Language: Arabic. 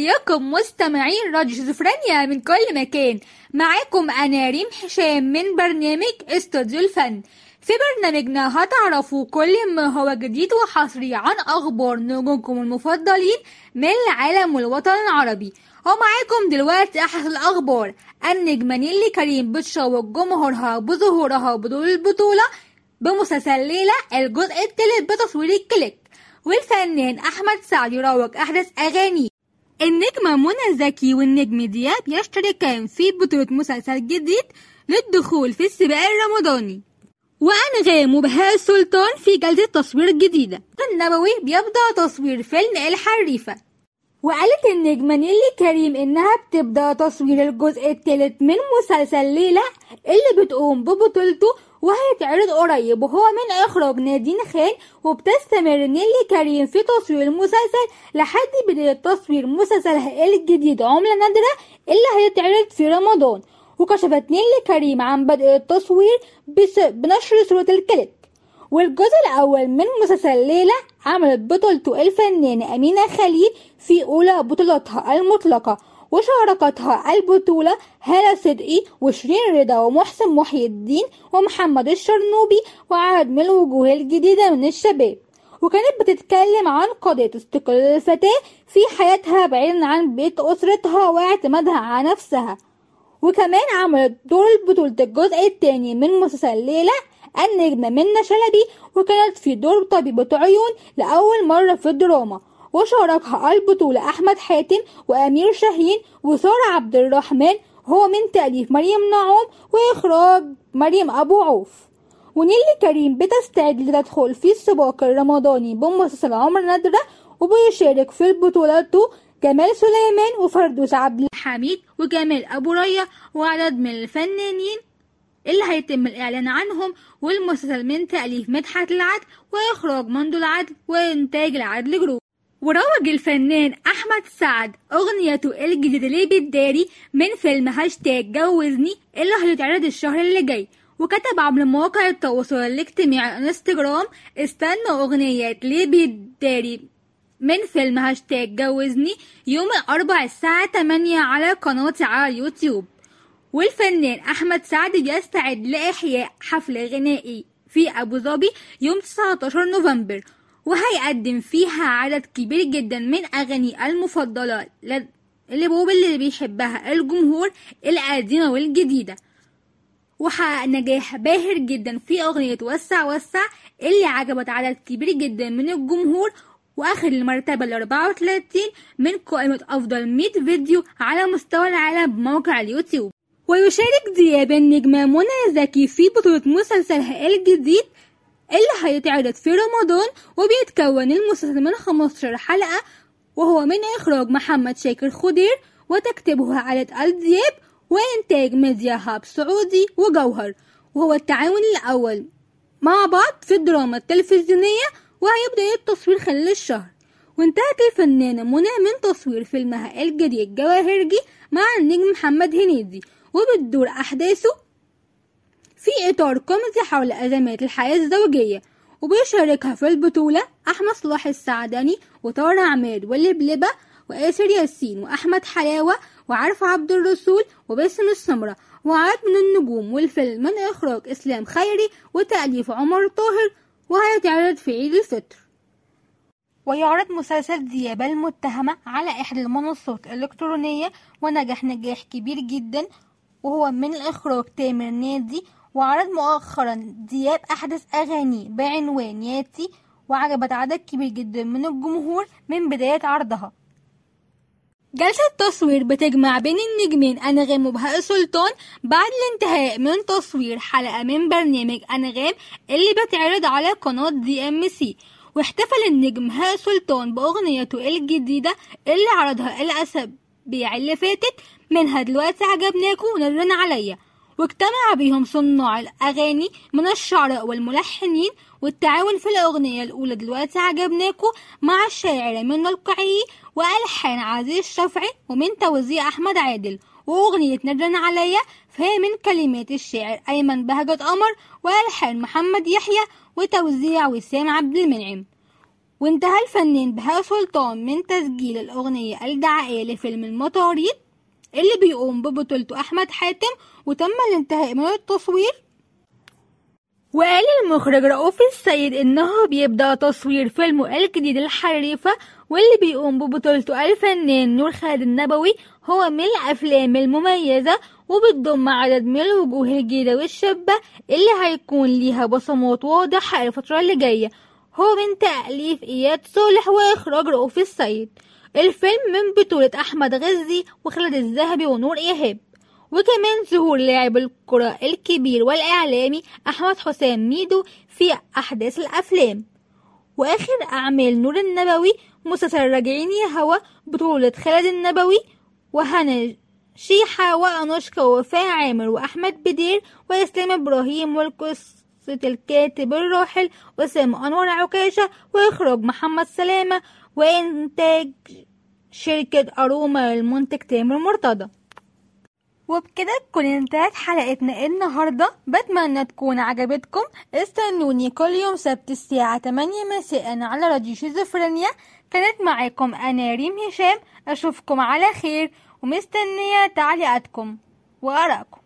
إياكم مستمعين راديو شيزوفرينيا من كل مكان. معاكم أنا ريم حشام من برنامج استوديو الفن. في برنامجنا هتعرفوا كل ما هو جديد وحصري عن أخبار نجومكم المفضلين من العالم والوطن العربي. ومعاكم دلوقتي أحدث الأخبار. النجمة نيللي كريم بتشوق جمهورها بظهورها بدور البطولة بمسلسل ليلى الجزء الثالث بتصوير الكليب. والفنان أحمد سعد يروج أحدث أغانيه النجمة منى زكي والنجم دياب يشتركان في بطولة مسلسل جديد للدخول في السباق الرمضاني. وأنغام وبهاء السلطان في جلسة تصوير جديدة النبوي بيبدأ تصوير فيلم الحريفة. وقالت النجمة نيلي كريم إنها بتبدأ تصوير الجزء الثالث من مسلسل ليلى اللي بتقوم ببطولته وهيتعرض قريب وهو من إخراج نادين خان وبتستمر نيلي كريم في تصوير المسلسل لحد بداية تصوير مسلسلها الجديد عملة نادرة اللي هيتعرض في رمضان. وكشفت نيلي كريم عن بدء التصوير بنشر صورة الكليب. والجزء الأول من مسلسل ليلى عملت بطولته الفنانة أمينة خليل في أولى بطولتها المطلقة وشاركتها البطولة هالة صدقي وشيرين رضا ومحسن محي الدين ومحمد الشرنوبي وعدد من الوجوه الجديدة من الشباب. وكانت بتتكلم عن قضية استقلال الفتاة في حياتها بعيدا عن بيت أسرتها واعتمادها على نفسها. وكمان عملت دور بطولة الجزء الثاني من مسلسل ليلى النجمة منى شلبي وكانت في دور طبيبة عيون لأول مرة في الدراما وشاركها البطولة أحمد حاتم وأمير شاهين وسارة عبد الرحمن هو من تأليف مريم نعوم وإخراج مريم أبو عوف. ونيلي كريم بتستعد لتدخل في السباق الرمضاني بمسلسل عمر نادرة وبيشارك في بطولته جمال سليمان وفردوس عبد الحميد وجمال أبو ريا وعدد من الفنانين اللي هيتم الإعلان عنهم والمسلسل من تأليف مدحت العدل وإخراج مندو العدل وإنتاج العدل جروب. وروج الفنان أحمد سعد أغنيته الجديدة ليه بتداري من فيلم هاشتاج جوزني اللي هيتعرض الشهر اللي جاي. وكتب عبر مواقع التواصل الاجتماعي انستجرام استنوا أغنية ليه بتداري من فيلم هاشتاج جوزني يوم الأربع الساعة 8 على قناتي على اليوتيوب. والفنان أحمد سعد بيستعد لإحياء حفل غنائي في أبو ظبي يوم 19 نوفمبر وهيقدم فيها عدد كبير جدا من أغاني المفضلة اللي بوب اللي بيحبها الجمهور القديمة والجديدة. وحقق نجاح باهر جدا في أغنية وسع وسع اللي عجبت عدد كبير جدا من الجمهور وأخذ المرتبة ال 34 من قائمة أفضل 100 فيديو على مستوى العالم بموقع اليوتيوب. ويشارك دياب النجمة منى زكي في بطولة مسلسلها الجديد اللي هيتعرض في رمضان وبيتكون المسلسل من 15 حلقة وهو من إخراج محمد شاكر خضير وتكتبه عائلة آل دياب وإنتاج ميديا هاب سعودي وجوهر وهو التعاون الأول مع بعض في الدراما التلفزيونية وهيبدأ التصوير خلال الشهر. وانتهت الفنانة منى من تصوير فيلمها الجديد جواهرجي مع النجم محمد هنيدي. وبتدور أحداثه في إطار كوميدي حول أزمات الحياة الزوجية وبيشاركها في البطولة أحمد صلاح السعدني وطارق عماد واللبلبة وآسر ياسين وأحمد حلاوة وعارف عبد الرسول وباسم السمرة وعدد من النجوم والفيلم من إخراج إسلام خيري وتأليف عمر طاهر وهيتعرض في عيد الفطر. ويعرض مسلسل ديابة المتهمة على إحدى المنصات الإلكترونية ونجح نجاح كبير جدا وهو من إخراج تامر نادي وعرض مؤخرا دياب أحدث أغانيه بعنوان ياتي وعجبت عدد كبير جدا من الجمهور من بداية عرضها. جلسة تصوير بتجمع بين النجمين أنغام وبهاء سلطان بعد الانتهاء من تصوير حلقة من برنامج أنغام اللي بتعرض على قناة دي ام سي واحتفل النجم بهاء سلطان بأغنيته الجديدة اللي عرضها الأسابيع اللي فاتت منها دلوقتي عجبناكوا ونرن عليا. واجتمع بيهم صناع الأغاني من الشعراء والملحنين والتعاون في الأغنية الأولى دلوقتي عجبناكوا مع الشاعرة منى القعي وألحان عزيز الشافعي ومن توزيع أحمد عادل. وأغنية نرن عليا فهي من كلمات الشاعر أيمن بهجة قمر وألحان محمد يحيى وتوزيع وسام عبد المنعم. وانتهى الفنان بهاء سلطان من تسجيل الأغنية الدعائية لفيلم المطاريد اللي بيقوم ببطولته أحمد حاتم وتم الانتهاء من التصوير. وقال المخرج رؤوف السيد إنه بيبدأ تصوير فيلمه الجديد الحريفة واللي بيقوم ببطولته الفنان نور خالد النبوي هو من الأفلام المميزة وبتضم عدد من الوجوه الجديدة والشابة اللي هيكون ليها بصمات واضحة الفترة اللي جاية. هو من تأليف إياد صالح وإخراج رؤوف السيد. الفيلم من بطولة أحمد غزي وخالد الذهبي ونور إيهاب وكمان ظهور لاعب الكرة الكبير والإعلامي أحمد حسام ميدو في أحداث الأفلام. وآخر أعمال نور النبوي مسلسل راجعين يا هوا بطولة خالد النبوي وهنا شيحة وأنوشكا ووفاء عامر وأحمد بدير وإسلام إبراهيم والقصة الكاتب الراحل أسامة أنور عكاشة وإخراج محمد سلامة وإنتاج شركة أروما المنتج تامر مرتضى. وبكده تكون انتهت حلقتنا النهاردة. بتمنى تكون عجبتكم. استنوني كل يوم سبت الساعة 8 مساء على راديو شيزوفرينيا. كانت معاكم أنا ريم هشام. أشوفكم على خير. ومستنية تعليقاتكم. وآرائكم